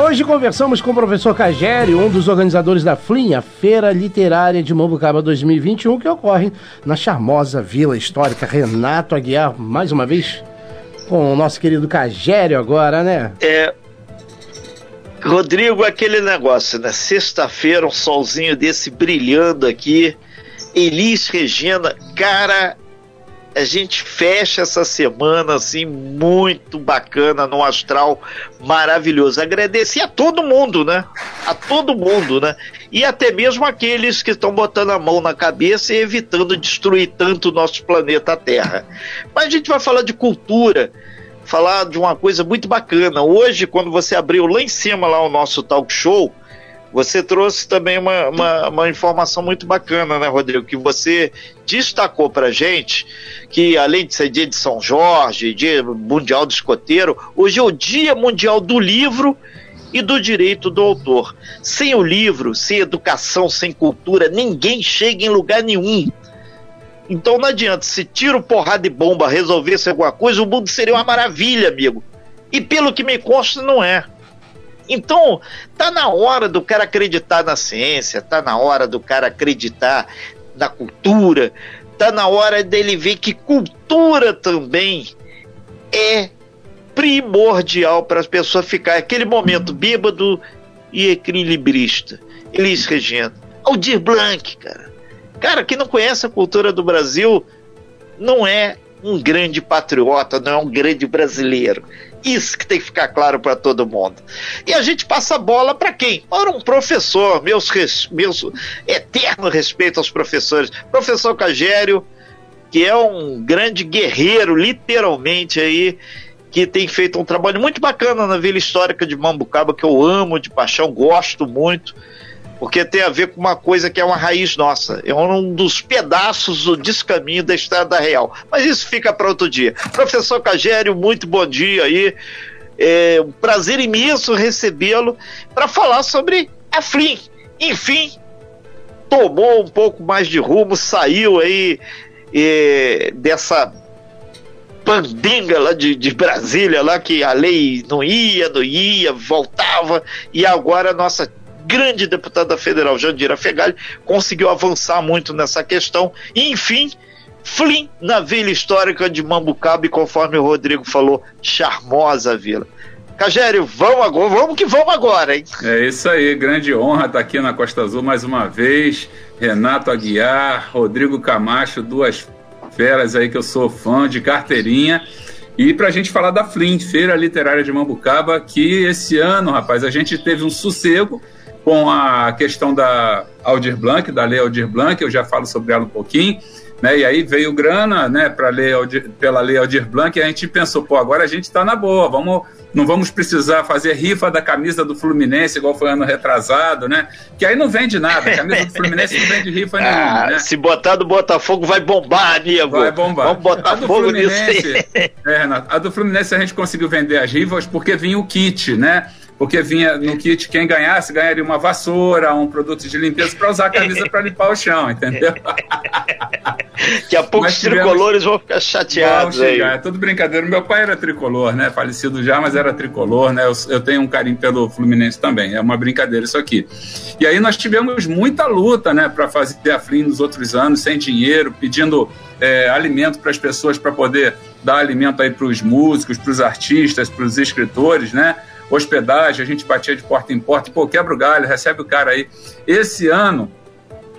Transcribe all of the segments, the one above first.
hoje conversamos com o professor Cagério, um dos organizadores da FLIM, a Feira Literária de Mambucaba 2021, que ocorre na charmosa Vila Histórica. Renato Aguiar, mais uma vez, com o nosso querido Cagério agora, né? É. Rodrigo, aquele negócio, né? Sexta-feira, um solzinho desse brilhando aqui. Elis Regina, cara, a gente fecha essa semana assim muito bacana no astral maravilhoso. Agradecer a todo mundo, né? A todo mundo, né? E até mesmo aqueles que estão botando a mão na cabeça e evitando destruir tanto o nosso planeta Terra. Mas a gente vai falar de cultura, falar de uma coisa muito bacana. Hoje, quando você abriu lá em cima lá o nosso talk show, você trouxe também uma, uma, uma, informação muito bacana, né, Rodrigo? Que você destacou para gente que, além de ser dia de São Jorge, dia mundial do escoteiro, hoje é o Dia Mundial do Livro e do Direito do Autor. Sem o livro, sem educação, sem cultura, ninguém chega em lugar nenhum. Então não adianta, se tiro, porrada e bomba resolvesse alguma coisa, o mundo seria uma maravilha, amigo. E pelo que me consta, não é. Então, tá na hora do cara acreditar na ciência, tá na hora do cara acreditar na cultura, tá na hora dele ver que cultura também é primordial para as pessoas ficar aquele momento bêbado e equilibrista. Elis Regina, Aldir Blanc, cara. Cara, quem não conhece a cultura do Brasil não é um grande patriota, não é um grande brasileiro. Isso que tem que ficar claro para todo mundo. E a gente passa a bola para quem? Para um professor, meus, res, meus eterno respeito aos professores. Professor Cagério, que é um grande guerreiro, literalmente aí, que tem feito um trabalho muito bacana na Vila Histórica de Mambucaba, que eu amo de paixão, gosto muito porque tem a ver com uma coisa que é uma raiz nossa, é um dos pedaços do descaminho da Estrada Real. Mas isso fica para outro dia. Professor Cagério, muito bom dia aí. É um prazer imenso recebê-lo para falar sobre a Flim. Enfim, tomou um pouco mais de rumo, saiu aí é, dessa pandinga lá de, de Brasília, lá que a lei não ia, não ia, voltava, e agora a nossa grande deputada federal, Jandira Fegali, conseguiu avançar muito nessa questão. E, enfim, Flim na Vila Histórica de Mambucaba, e conforme o Rodrigo falou, charmosa vila. Cagério, vamos agora, vamos que vamos agora, hein? É isso aí, grande honra estar aqui na Costa Azul mais uma vez. Renato Aguiar, Rodrigo Camacho, duas feras aí que eu sou fã de carteirinha. E para a gente falar da FLIM, Feira Literária de Mambucaba, que esse ano, rapaz, a gente teve um sossego com a questão da Aldir Blanc, da lei Aldir Blanc, eu já falo sobre ela um pouquinho, né? E aí veio grana, né, para lei Aldir, pela lei Aldir Blanc, e a gente pensou, pô, agora a gente está na boa, vamos, não vamos precisar fazer rifa da camisa do Fluminense igual foi ano retrasado, né? Que aí não vende nada, a camisa do Fluminense não vende rifa ah, nenhuma, né? Se botar do Botafogo vai bombar, amigo. Vai bombar. Vamos botar fogo nisso. É, Renato, a do Fluminense a gente conseguiu vender as rifas porque vinha o kit, né? Porque vinha no kit quem ganhasse ganharia uma vassoura, um produto de limpeza para usar a camisa para limpar o chão, entendeu? que a pouco os tricolores vão ficar chateados vão chegar. aí. É tudo brincadeira. Meu pai era tricolor, né? Falecido já, mas era tricolor, né? Eu, eu, tenho um carinho pelo Fluminense também. É uma brincadeira isso aqui. E aí nós tivemos muita luta, né, para fazer a Flim nos outros anos, sem dinheiro, pedindo é, alimento para as pessoas para poder dar alimento aí para os músicos, para os artistas, para os escritores, né? Hospedagem, a gente batia de porta em porta, pô, quebra o galho, recebe o cara aí. Esse ano,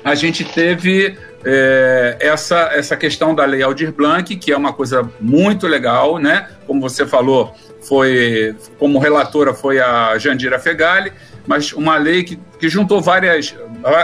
a gente teve é, essa, essa questão da Lei Aldir Blanc, que é uma coisa muito legal, né? Como você falou, foi como relatora foi a Jandira Fegali, mas uma lei que, que juntou várias,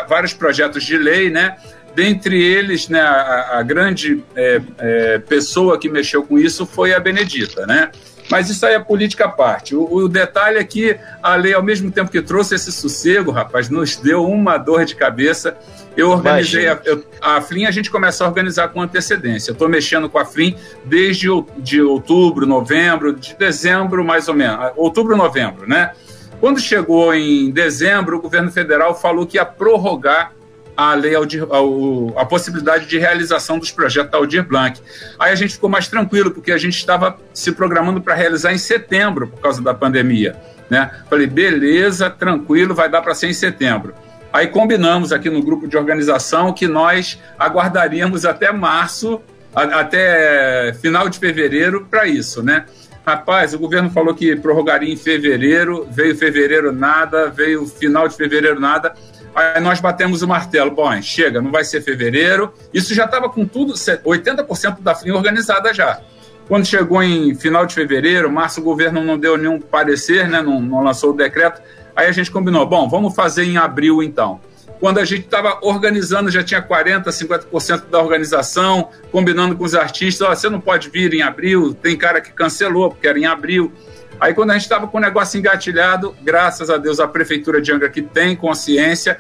vários projetos de lei, né? Dentre eles, né, a, a grande é, é, pessoa que mexeu com isso foi a Benedita, né? Mas isso aí é política à parte. O, o, detalhe é que a lei, ao mesmo tempo que trouxe esse sossego, rapaz, nos deu uma dor de cabeça. Eu organizei a, a FLIM, a gente começa a organizar com antecedência. Eu estou mexendo com a FLIM desde de outubro, novembro, de dezembro, mais ou menos. Outubro, novembro, né? Quando chegou em dezembro, o governo federal falou que ia prorrogar a lei Aldir, a, a possibilidade de realização dos projetos da Aldir Blanc. Aí a gente ficou mais tranquilo, porque a gente estava se programando para realizar em setembro, por causa da pandemia. Né? Falei, beleza, tranquilo, vai dar para ser em setembro. Aí combinamos aqui no grupo de organização que nós aguardaríamos até março, a, até final de fevereiro para isso, né? Rapaz, o governo falou que prorrogaria em fevereiro, veio fevereiro nada, veio final de fevereiro nada. Aí nós batemos o martelo. Bom, chega, não vai ser fevereiro. Isso já estava com tudo, 80% da FLIM organizada já. Quando chegou em final de fevereiro, março, o governo não deu nenhum parecer, né, não, não lançou o decreto. Aí a gente combinou, bom, vamos fazer em abril então. Quando a gente estava organizando, já tinha 40%, 50% da organização, combinando com os artistas, oh, você não pode vir em abril, tem cara que cancelou porque era em abril. Aí quando a gente estava com o negócio engatilhado, graças a Deus a Prefeitura de Angra, que tem consciência,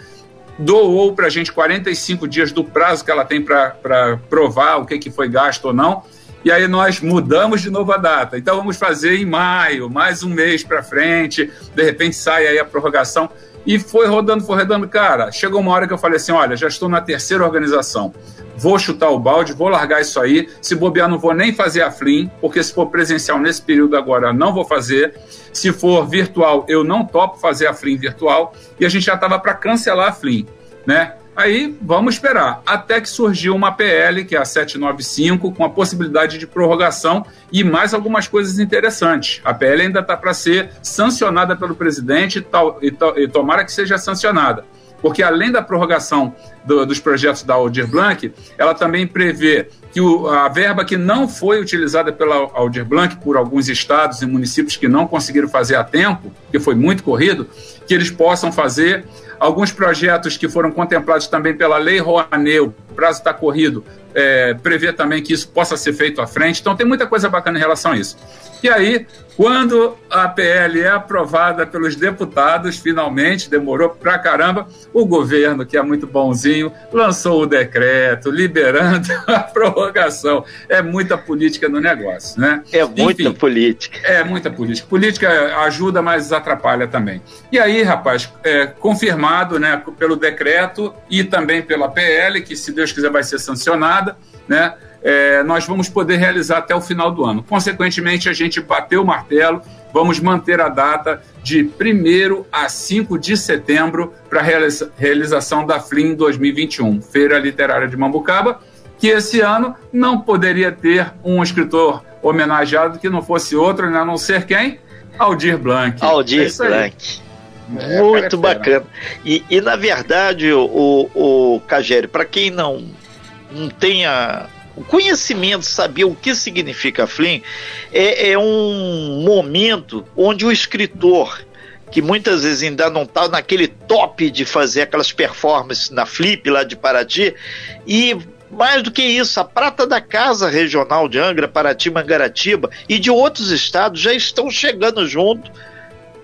doou para a gente 45 dias do prazo que ela tem para provar o que, que foi gasto ou não. E aí nós mudamos de novo a data. Então vamos fazer em maio, mais um mês para frente. De repente sai aí a prorrogação. E foi rodando, foi rodando. Cara, chegou uma hora que eu falei assim: olha, já estou na terceira organização. Vou chutar o balde, vou largar isso aí. Se bobear, não vou nem fazer a Flim, porque se for presencial nesse período agora, não vou fazer. Se for virtual, eu não topo fazer a Flim virtual. E a gente já estava para cancelar a Flim, né? Aí vamos esperar, até que surgiu uma PL, que é a 795, com a possibilidade de prorrogação e mais algumas coisas interessantes. A PL ainda está para ser sancionada pelo presidente tal, e, e tomara que seja sancionada porque além da prorrogação do, dos projetos da Aldir Blanc, ela também prevê que o, a verba que não foi utilizada pela Aldir Blanc por alguns estados e municípios que não conseguiram fazer a tempo, que foi muito corrido, que eles possam fazer Alguns projetos que foram contemplados também pela Lei Rouanet, o prazo está corrido, é, prevê também que isso possa ser feito à frente. Então, tem muita coisa bacana em relação a isso. E aí, quando a PL é aprovada pelos deputados, finalmente, demorou pra caramba, o governo, que é muito bonzinho, lançou o decreto liberando a prorrogação. É muita política no negócio, né? É muita Enfim, política. É muita política. Política ajuda, mas atrapalha também. E aí, rapaz, é, confirmado né, pelo decreto e também pela PL, que se Deus quiser vai ser sancionada, né? É, nós vamos poder realizar até o final do ano. Consequentemente, a gente bateu o martelo, vamos manter a data de 1 a 5 de setembro para a realiza realização da FLIM 2021, Feira Literária de Mambucaba, que esse ano não poderia ter um escritor homenageado que não fosse outro, né, a não ser quem? Aldir Blanc. Aldir é Blanc. É, Muito bacana. E, e, na verdade, o, o Cagério, para quem não, não tenha o conhecimento, saber o que significa Flynn, é, é um momento onde o escritor que muitas vezes ainda não está naquele top de fazer aquelas performances na Flip lá de Paraty, e mais do que isso, a prata da casa regional de Angra, Paraty, Mangaratiba e de outros estados já estão chegando junto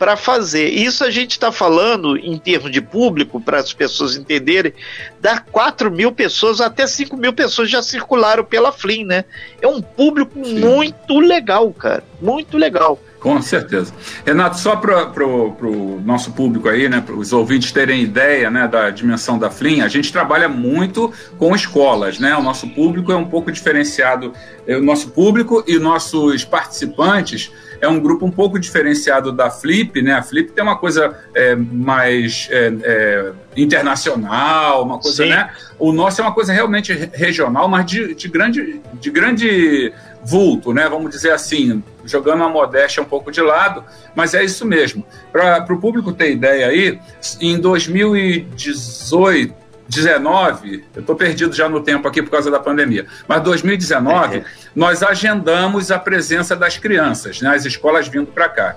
para fazer. Isso a gente está falando em termos de público, para as pessoas entenderem, dar 4 mil pessoas até 5 mil pessoas já circularam pela Flim, né? É um público Sim. muito legal, cara. Muito legal. Com certeza. Renato, só para o nosso público aí, né, para os ouvintes terem ideia né, da dimensão da FLIM, a gente trabalha muito com escolas, né? O nosso público é um pouco diferenciado, é, o nosso público e nossos participantes é um grupo um pouco diferenciado da Flip, né? A Flip tem uma coisa é, mais é, é, internacional, uma coisa, Sim. né? O nosso é uma coisa realmente regional, mas de, de, grande, de grande vulto, né? Vamos dizer assim, jogando a modéstia um pouco de lado, mas é isso mesmo. Para o público ter ideia aí, em 2018 2019, eu estou perdido já no tempo aqui por causa da pandemia, mas 2019, é. nós agendamos a presença das crianças, né, as escolas vindo para cá.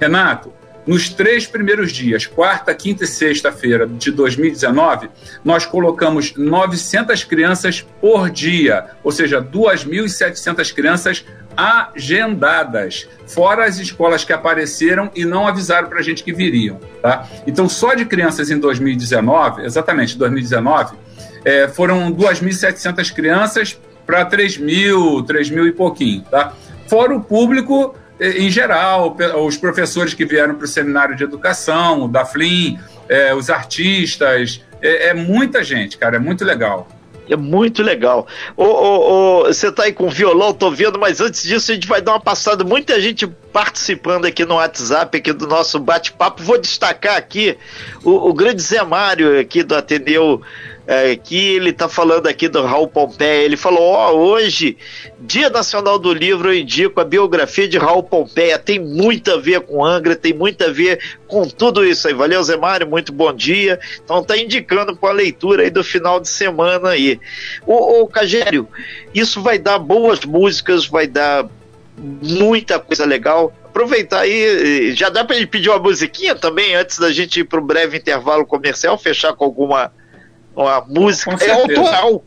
Renato, nos três primeiros dias, quarta, quinta e sexta-feira de 2019, nós colocamos 900 crianças por dia, ou seja, 2.700 crianças agendadas, fora as escolas que apareceram e não avisaram para a gente que viriam. Tá? Então, só de crianças em 2019, exatamente 2019, é, foram 2.700 crianças para 3 mil, 3 mil e pouquinho. Tá? Fora o público em geral, os professores que vieram para o seminário de educação, da FLIM, é, os artistas, é, é muita gente, cara, é muito legal. É muito legal. Ô, ô, ô, você tá aí com violão, tô vendo, mas antes disso a gente vai dar uma passada. Muita gente participando aqui no WhatsApp aqui do nosso bate-papo. Vou destacar aqui o, o grande Zé Mário aqui do Ateneu é, que ele está falando aqui do Raul Pompeia. Ele falou: Ó, oh, hoje, Dia Nacional do Livro, eu indico a biografia de Raul Pompeia. Tem muito a ver com Angra, tem muito a ver com tudo isso aí. Valeu, Zé Mário, muito bom dia. Então tá indicando para a leitura aí do final de semana aí. Ô, ô Cagério, isso vai dar boas músicas, vai dar muita coisa legal aproveitar aí, já dá para ele pedir uma musiquinha também antes da gente ir para um breve intervalo comercial, fechar com alguma a música é autoral.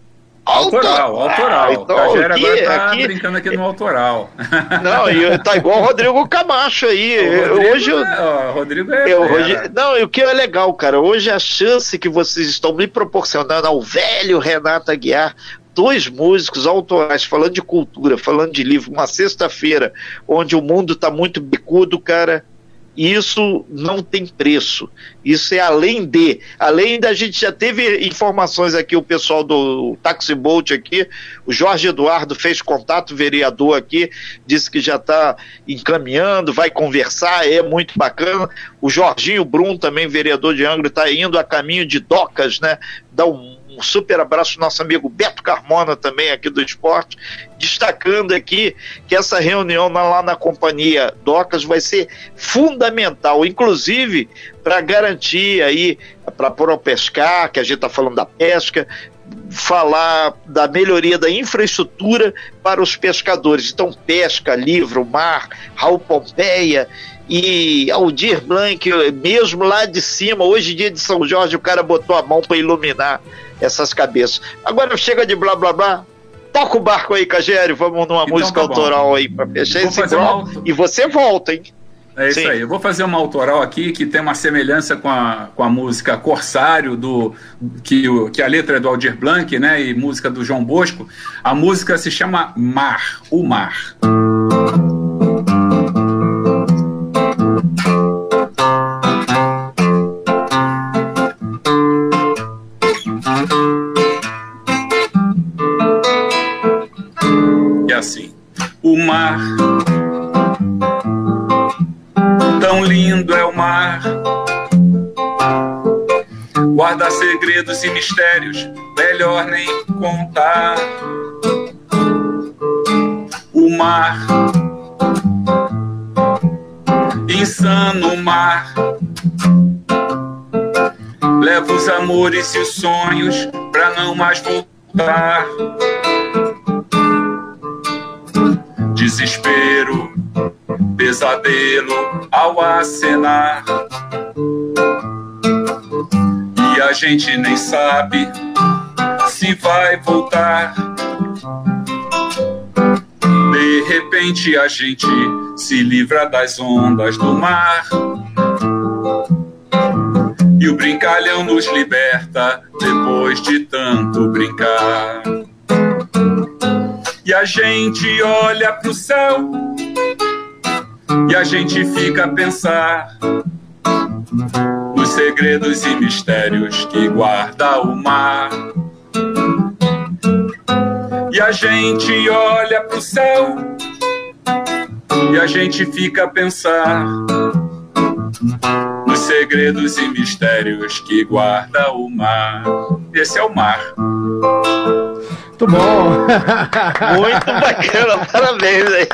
Autoral, autoral. Ah, então, Cagera aqui, agora tá aqui... brincando aqui no autoral. Não, e tá igual o Rodrigo Camacho aí. Rodrigo hoje é, ó, Rodrigo é eu, hoje, Não, e o que é legal, cara, hoje a chance que vocês estão me proporcionando ao velho Renato Aguiar, dois músicos autorais falando de cultura, falando de livro, uma sexta-feira onde o mundo tá muito bicudo, cara, isso não tem preço. Isso é além de. Além da gente já teve informações aqui, o pessoal do Taxi Bolt aqui, o Jorge Eduardo fez contato, vereador aqui, disse que já está encaminhando, vai conversar, é muito bacana. O Jorginho Brum, também vereador de Angra, está indo a caminho de Docas, né? Dá um um super abraço nosso amigo Beto Carmona, também aqui do esporte, destacando aqui que essa reunião lá na companhia Docas vai ser fundamental, inclusive para garantir aí, para pescar, que a gente está falando da pesca, falar da melhoria da infraestrutura para os pescadores. Então, pesca, livro, mar, Raul Pompeia e Aldir Blanc, mesmo lá de cima, hoje dia de São Jorge, o cara botou a mão para iluminar essas cabeças. Agora chega de blá blá blá. Toca o barco aí, Cagério. Vamos numa então, música tá autoral aí para fechar esse bloco. Uma... E você volta, hein? É isso Sim. aí. Eu vou fazer uma autoral aqui que tem uma semelhança com a, com a música Corsário, do, que, o, que a letra é do Aldir Blanc, né? E música do João Bosco. A música se chama Mar, o Mar. Segredos e mistérios, melhor nem contar. O mar, insano mar, leva os amores e os sonhos pra não mais voltar desespero, pesadelo ao acenar. A gente nem sabe se vai voltar. De repente a gente se livra das ondas do mar. E o brincalhão nos liberta depois de tanto brincar. E a gente olha pro céu e a gente fica a pensar segredos e mistérios que guarda o mar. E a gente olha pro céu e a gente fica a pensar nos segredos e mistérios que guarda o mar. Esse é o mar. Muito bom. Muito bacana, parabéns aí.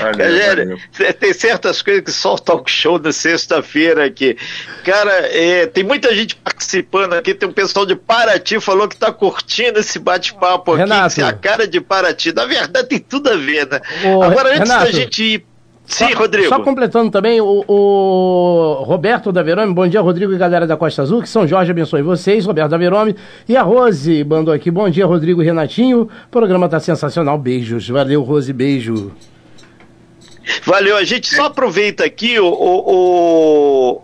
Valeu, tem certas coisas que só o talk show da sexta-feira aqui. Cara, é, tem muita gente participando aqui, tem um pessoal de Paraty falou que tá curtindo esse bate-papo aqui. Renato. a cara de Paraty. Na verdade, tem tudo a ver, né? Ô, Agora, antes Renato. da gente ir Sim, só, Rodrigo. Só completando também, o, o Roberto da Verome, bom dia, Rodrigo e galera da Costa Azul, que São Jorge abençoe vocês, Roberto da Verome. E a Rose mandou aqui, bom dia, Rodrigo e Renatinho. O programa tá sensacional, beijos. Valeu, Rose, beijo. Valeu, a gente só aproveita aqui o, o,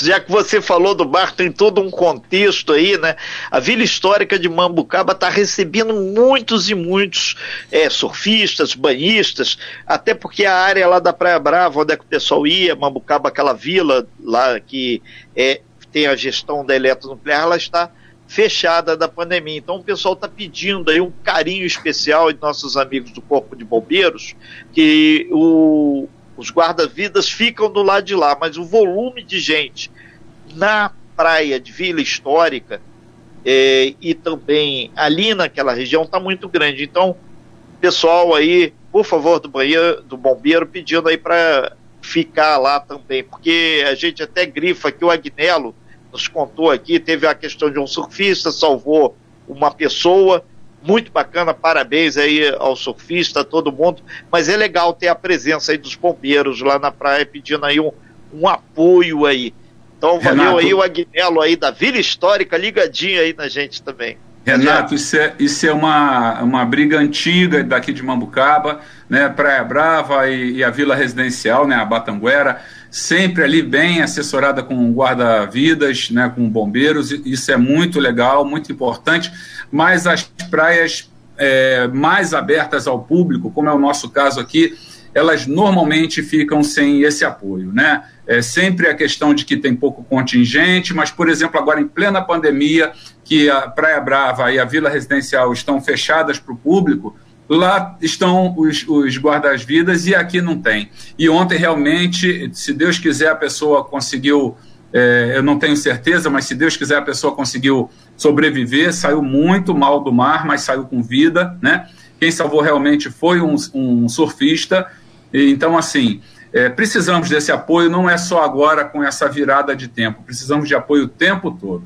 já que você falou do bar, tem todo um contexto aí, né? A Vila Histórica de Mambucaba está recebendo muitos e muitos é, surfistas, banhistas, até porque a área lá da Praia Brava, onde é que o pessoal ia, Mambucaba, aquela vila lá que é, tem a gestão da eletronuclear, ela está fechada da pandemia. Então o pessoal está pedindo aí um carinho especial de nossos amigos do Corpo de Bombeiros, que o os guarda-vidas ficam do lado de lá, mas o volume de gente na praia de Vila Histórica é, e também ali naquela região está muito grande. Então, pessoal aí, por favor, do banheiro, do bombeiro, pedindo aí para ficar lá também, porque a gente até grifa que o Agnello nos contou aqui, teve a questão de um surfista, salvou uma pessoa, muito bacana, parabéns aí ao surfista, a todo mundo, mas é legal ter a presença aí dos bombeiros lá na praia pedindo aí um, um apoio aí. Então valeu Renato, aí o Agnello aí da Vila Histórica ligadinho aí na gente também. Renato, isso é, isso é uma, uma briga antiga daqui de Mambucaba, né, Praia Brava e, e a Vila Residencial, né, a Batanguera, sempre ali bem assessorada com guarda-vidas, né, com bombeiros, isso é muito legal, muito importante, mas as praias é, mais abertas ao público, como é o nosso caso aqui, elas normalmente ficam sem esse apoio, né? É sempre a questão de que tem pouco contingente, mas, por exemplo, agora em plena pandemia, que a Praia Brava e a Vila Residencial estão fechadas para o público, lá estão os, os guardas-vidas e aqui não tem. E ontem, realmente, se Deus quiser, a pessoa conseguiu, é, eu não tenho certeza, mas se Deus quiser, a pessoa conseguiu sobreviver, saiu muito mal do mar, mas saiu com vida, né? Quem salvou realmente foi um, um surfista então, assim, é, precisamos desse apoio, não é só agora com essa virada de tempo, precisamos de apoio o tempo todo.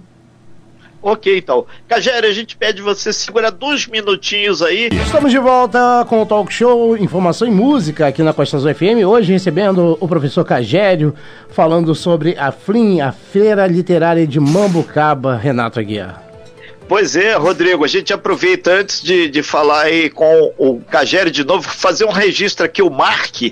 Ok, então. Cagério, a gente pede você segurar dois minutinhos aí. Estamos de volta com o Talk Show Informação e Música aqui na Costa Azul FM. Hoje recebendo o professor Cagério, falando sobre a FLIM, a Feira Literária de Mambucaba, Renato Aguiar. Pois é, Rodrigo, a gente aproveita antes de, de falar aí com o Cagere de novo, fazer um registro aqui, o Mark,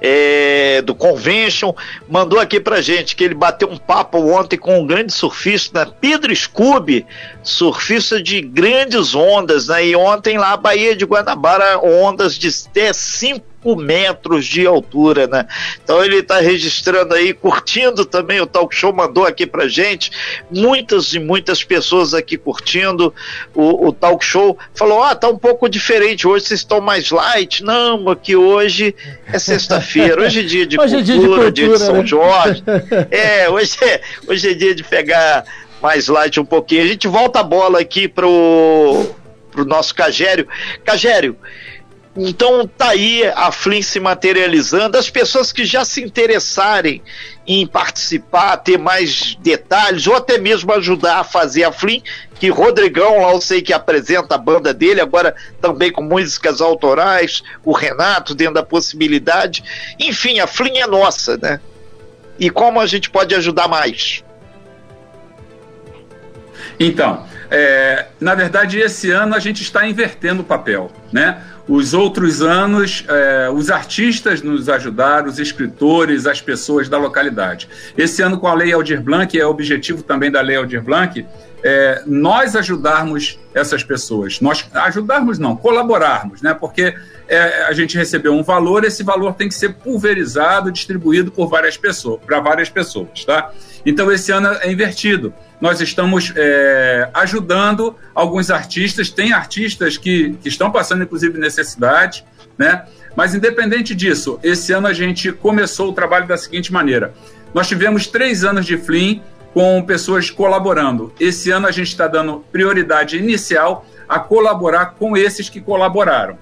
é, do Convention, mandou aqui pra gente que ele bateu um papo ontem com um grande surfista, né? Pedro Scooby, surfista de grandes ondas, né? E ontem lá, Baía de Guanabara, ondas de até 5 metros de altura, né? Então ele está registrando aí, curtindo também o talk show, mandou aqui pra gente, muitas e muitas pessoas aqui curtindo o, o talk show, falou, ah, tá um pouco diferente, hoje vocês estão mais light, não, aqui hoje é sexta-feira, hoje é dia de, hoje cultura, é dia de cultura, dia de São né? Jorge, é, hoje é, hoje é dia de pegar mais light um pouquinho, a gente volta a bola aqui pro, pro nosso Cagério, Cagério, então tá aí a Flin se materializando. As pessoas que já se interessarem em participar, ter mais detalhes, ou até mesmo ajudar a fazer a Flin, que Rodrigão lá eu sei que apresenta a banda dele, agora também com músicas autorais, o Renato dentro da possibilidade. Enfim, a Flin é nossa, né? E como a gente pode ajudar mais? Então, é, na verdade, esse ano a gente está invertendo o papel, né? Os outros anos, é, os artistas nos ajudaram, os escritores, as pessoas da localidade. Esse ano, com a Lei Aldir Blanc, é objetivo também da Lei Aldir Blanc, é, nós ajudarmos essas pessoas. Nós ajudarmos não, colaborarmos, né? Porque é, a gente recebeu um valor, esse valor tem que ser pulverizado, distribuído por várias pessoas, para várias pessoas, tá? Então esse ano é invertido. Nós estamos é, ajudando alguns artistas, tem artistas que, que estão passando, inclusive, necessidade, né? Mas independente disso, esse ano a gente começou o trabalho da seguinte maneira: nós tivemos três anos de Flim com pessoas colaborando. Esse ano a gente está dando prioridade inicial a colaborar com esses que colaboraram.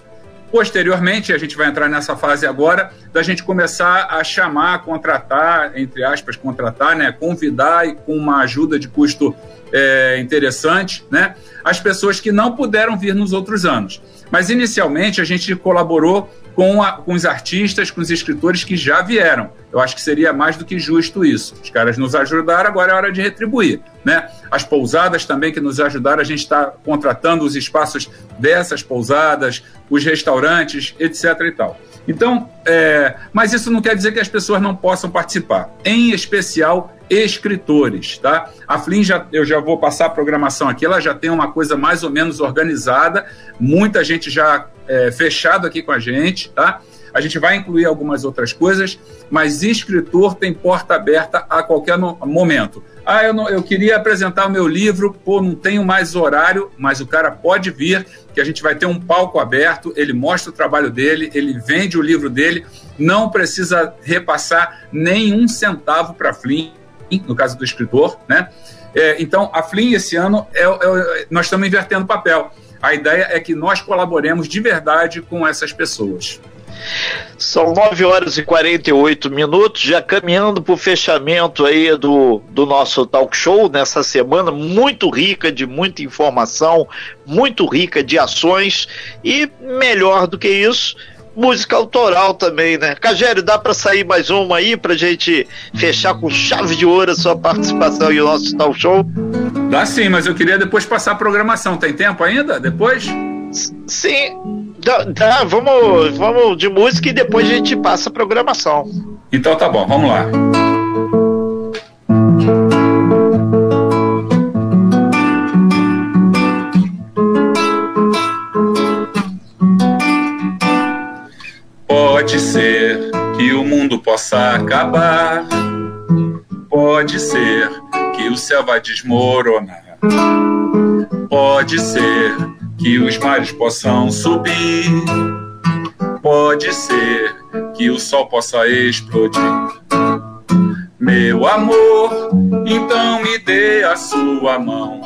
Posteriormente, a gente vai entrar nessa fase agora da gente começar a chamar, contratar, entre aspas, contratar, né, convidar e com uma ajuda de custo é, interessante, né, as pessoas que não puderam vir nos outros anos. Mas inicialmente a gente colaborou com, a, com os artistas, com os escritores que já vieram. Eu acho que seria mais do que justo isso. Os caras nos ajudaram, agora é hora de retribuir. Né? As pousadas também que nos ajudaram, a gente está contratando os espaços dessas pousadas, os restaurantes, etc. e tal. Então, é, mas isso não quer dizer que as pessoas não possam participar, em especial escritores, tá? A Flin já, eu já vou passar a programação aqui, ela já tem uma coisa mais ou menos organizada, muita gente já é, fechado aqui com a gente, tá? A gente vai incluir algumas outras coisas, mas escritor tem porta aberta a qualquer momento. Ah, eu, não, eu queria apresentar o meu livro, pô, não tenho mais horário, mas o cara pode vir, que a gente vai ter um palco aberto, ele mostra o trabalho dele, ele vende o livro dele não precisa repassar nenhum centavo para Flim, no caso do escritor, né? É, então, a Flim, esse ano, é, é, nós estamos invertendo papel. A ideia é que nós colaboremos de verdade com essas pessoas. São 9 horas e 48 minutos, já caminhando para o fechamento aí do, do nosso talk show nessa semana, muito rica de muita informação, muito rica de ações e melhor do que isso, música autoral também, né? Cagério, dá para sair mais uma aí pra gente fechar com chave de ouro a sua participação e o nosso talk show? Dá sim, mas eu queria depois passar a programação. Tem tempo ainda? Depois? Sim, dá, dá, vamos, vamos de música e depois a gente passa a programação. Então tá bom, vamos lá. Pode ser que o mundo possa acabar, pode ser que o céu vai desmoronar, pode ser que os mares possam subir, pode ser que o sol possa explodir. Meu amor, então me dê a sua mão,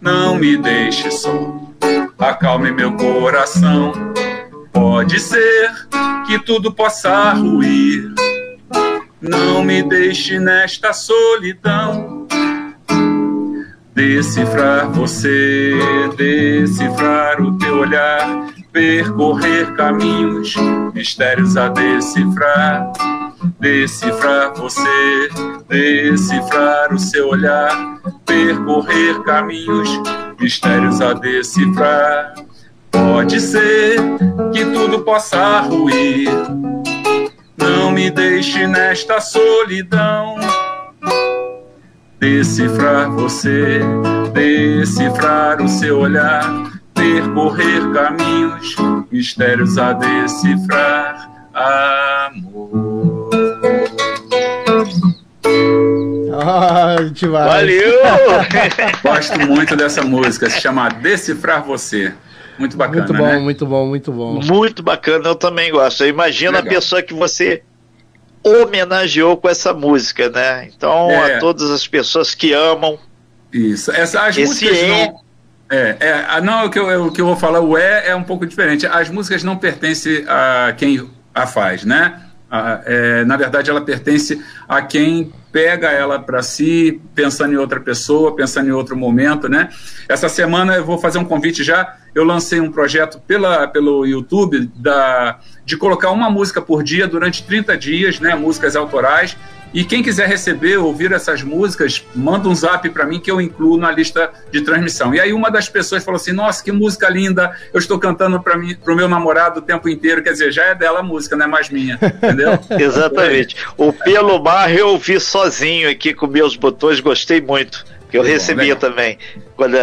não me deixe só, acalme meu coração. Pode ser que tudo possa ruir, não me deixe nesta solidão decifrar você, decifrar o teu olhar, percorrer caminhos, mistérios a decifrar, decifrar você, decifrar o seu olhar, percorrer caminhos, mistérios a decifrar. Pode ser que tudo possa ruir, não me deixe nesta solidão decifrar você, decifrar o seu olhar, percorrer caminhos, mistérios a decifrar, amor. Ah, Valeu! Gosto muito dessa música, se chama Decifrar Você. Muito bacana. Muito bom, né? muito bom, muito bom. Muito bacana, eu também gosto. Imagina a pessoa que você homenageou com essa música, né? Então, é. a todas as pessoas que amam. Isso. Essa, as esse músicas é... não. É, é, não, o que, eu, o que eu vou falar, o é é um pouco diferente. As músicas não pertencem a quem a faz, né? é, na verdade, ela pertence a quem pega ela para si, pensando em outra pessoa, pensando em outro momento, né? Essa semana eu vou fazer um convite já. Eu lancei um projeto pela, pelo YouTube da, de colocar uma música por dia durante 30 dias, né? Músicas autorais e quem quiser receber, ouvir essas músicas, manda um zap para mim que eu incluo na lista de transmissão. E aí uma das pessoas falou assim: Nossa, que música linda! Eu estou cantando para mim, para o meu namorado o tempo inteiro. Quer dizer, já é dela a música, não é mais minha, entendeu? Exatamente. O Pelo Mar eu ouvi sozinho aqui com meus botões, gostei muito. Que eu recebia também. Quando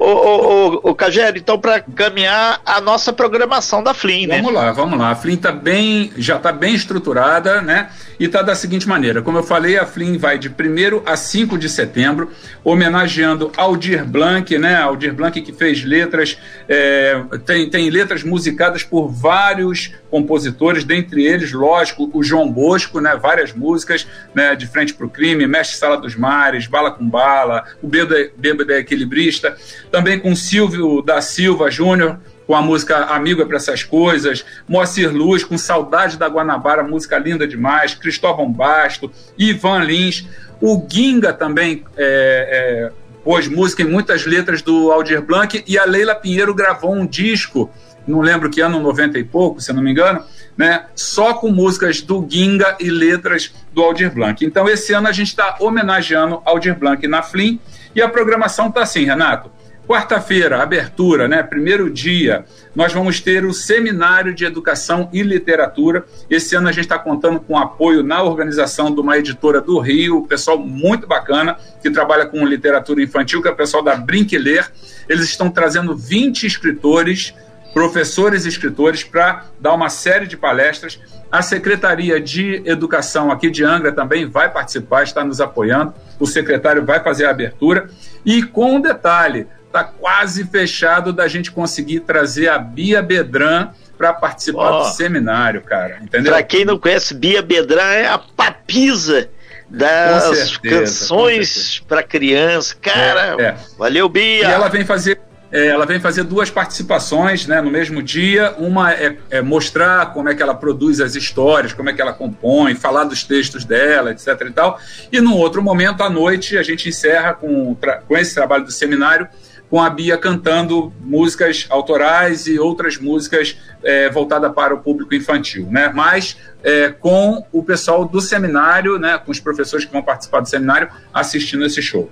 Ô, ô, ô, Cagero, então para caminhar a nossa programação da Flim, né? Vamos lá, vamos lá. A Flim tá bem, já está bem estruturada, né? E está da seguinte maneira: como eu falei, a Flim vai de 1 a 5 de setembro, homenageando Aldir Blanc, né? Aldir Blanc que fez letras, é, tem, tem letras musicadas por vários compositores, dentre eles, lógico, o João Bosco, né? Várias músicas, né? De Frente para o Crime, Mestre Sala dos Mares, Bala com Bala, O Bêbado é Equilibrista também com Silvio da Silva Júnior, com a música Amigo é para essas coisas, Moacir Luz com Saudade da Guanabara, música linda demais, Cristóvão Basto, Ivan Lins, o Ginga também é, é, pôs música em muitas letras do Aldir Blanc e a Leila Pinheiro gravou um disco, não lembro que ano, 90 e pouco, se não me engano, né, só com músicas do Ginga e letras do Aldir Blanc. Então esse ano a gente está homenageando Aldir Blanc na Flim e a programação está assim, Renato. Quarta-feira, abertura, né? Primeiro dia, nós vamos ter o Seminário de Educação e Literatura. Esse ano a gente está contando com apoio na organização de uma editora do Rio, pessoal muito bacana, que trabalha com literatura infantil, que é o pessoal da Brinquiler. Eles estão trazendo 20 escritores, professores e escritores, para dar uma série de palestras. A Secretaria de Educação aqui de Angra também vai participar, está nos apoiando. O secretário vai fazer a abertura. E com um detalhe, está quase fechado da gente conseguir trazer a Bia Bedran para participar oh, do seminário, cara. Entendeu? Para quem não conhece, Bia Bedran é a papisa das certeza, canções para criança. Cara, é, é. valeu, Bia. E ela vem fazer é, ela vem fazer duas participações né, no mesmo dia. Uma é, é, mostrar como é que ela produz as histórias, como é que ela compõe, falar dos textos dela, etc. E, tal. e num outro momento, à noite, a gente encerra com, com esse trabalho do seminário, com a Bia cantando músicas autorais e outras músicas é, voltadas para o público infantil, né? Mas é, com o pessoal do seminário, né, com os professores que vão participar do seminário, assistindo esse show.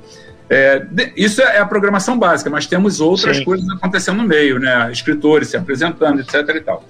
É, isso é a programação básica, mas temos outras Sim. coisas acontecendo no meio, né? Escritores se apresentando, etc. e tal.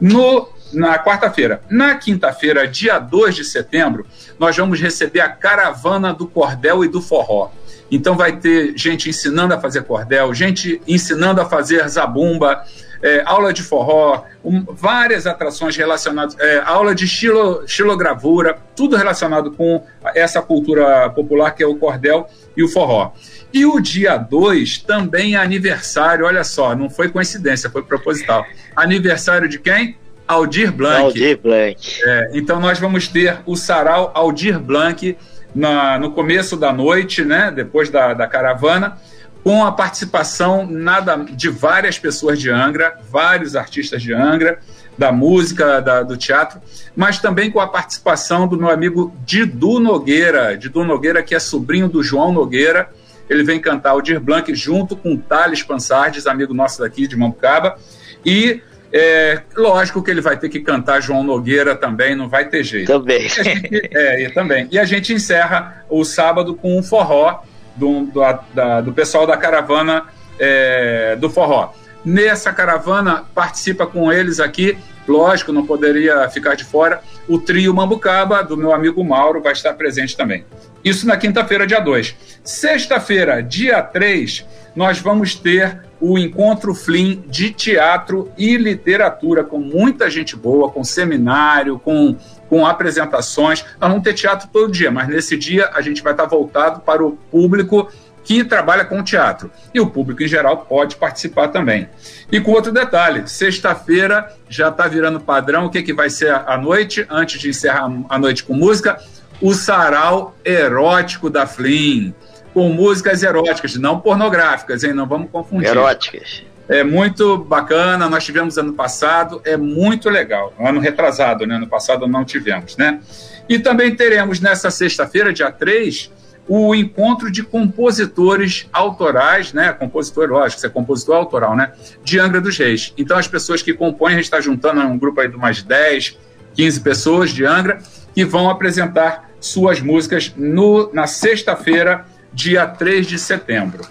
No, na quarta-feira. Na quinta-feira, dia 2 de setembro, nós vamos receber a caravana do cordel e do forró. Então vai ter gente ensinando a fazer cordel, gente ensinando a fazer zabumba, é, aula de forró, um, várias atrações relacionadas, é, aula de estilo, estilogravura, tudo relacionado com essa cultura popular que é o cordel e o forró. E o dia 2 também é aniversário, olha só, não foi coincidência, foi proposital. Aniversário de quem? Aldir Blanc. Aldir Blanc. É, então nós vamos ter o sarau Aldir Blanc na, no começo da noite, né, depois da, da caravana, com a participação nada de várias pessoas de Angra, vários artistas de Angra, da música, da, do teatro, mas também com a participação do meu amigo Didu Nogueira, Didu Nogueira que é sobrinho do João Nogueira, ele vem cantar o Dir Blanc junto com Thales Pansardes, amigo nosso daqui de Mambucaba, e é, lógico que ele vai ter que cantar João Nogueira também, não vai ter jeito. Também. E gente, é, e também. E a gente encerra o sábado com um forró do, do, da, do pessoal da caravana é, do forró. Nessa caravana participa com eles aqui, lógico, não poderia ficar de fora, o trio Mambucaba, do meu amigo Mauro, vai estar presente também. Isso na quinta-feira, dia 2. Sexta-feira, dia 3, nós vamos ter o Encontro Flim de Teatro e Literatura, com muita gente boa, com seminário, com, com apresentações. Nós vamos ter teatro todo dia, mas nesse dia a gente vai estar voltado para o público que trabalha com teatro. E o público em geral pode participar também. E com outro detalhe: sexta-feira já está virando padrão. O que, que vai ser à noite, antes de encerrar a noite com música? O sarau erótico da Flim com músicas eróticas, não pornográficas, hein? Não vamos confundir. Eróticas. É muito bacana, nós tivemos ano passado, é muito legal. Ano retrasado, né? Ano passado não tivemos, né? E também teremos nessa sexta-feira, dia 3, o encontro de compositores autorais, né? Compositor, lógico, você é compositor autoral, né? De Angra dos Reis. Então, as pessoas que compõem, a gente está juntando um grupo aí de umas 10, 15 pessoas de Angra, que vão apresentar suas músicas no, na sexta-feira, dia 3 de setembro.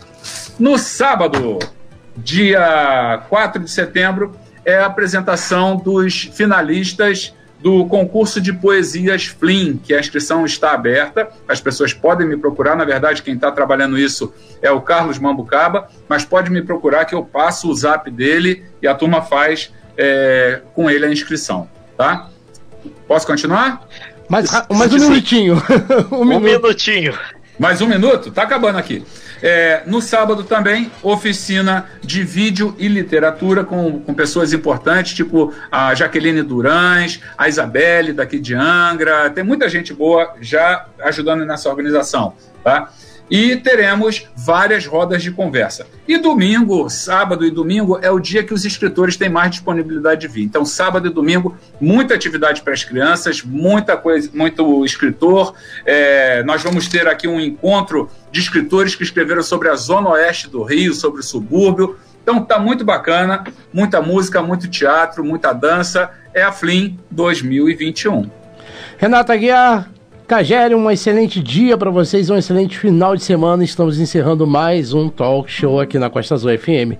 No sábado, dia 4 de setembro, é a apresentação dos finalistas do concurso de poesias Flim, que a inscrição está aberta, as pessoas podem me procurar, na verdade quem está trabalhando isso é o Carlos Mambucaba, mas pode me procurar que eu passo o zap dele e a turma faz é, com ele a inscrição, tá? Posso continuar? Mais, mais um minutinho. um, um minutinho. Mais um minuto? Tá acabando aqui. É, no sábado também, oficina de vídeo e literatura com, com pessoas importantes, tipo a Jaqueline Durães, a Isabelle daqui de Angra. Tem muita gente boa já ajudando nessa organização. Tá? E teremos várias rodas de conversa. E domingo, sábado e domingo, é o dia que os escritores têm mais disponibilidade de vir. Então, sábado e domingo, muita atividade para as crianças, muita coisa, muito escritor. É, nós vamos ter aqui um encontro de escritores que escreveram sobre a zona oeste do Rio, sobre o subúrbio. Então tá muito bacana, muita música, muito teatro, muita dança. É a Flim 2021. Renata Guiar, Cagere, um excelente dia para vocês, um excelente final de semana. Estamos encerrando mais um talk show aqui na Costa Azul FM.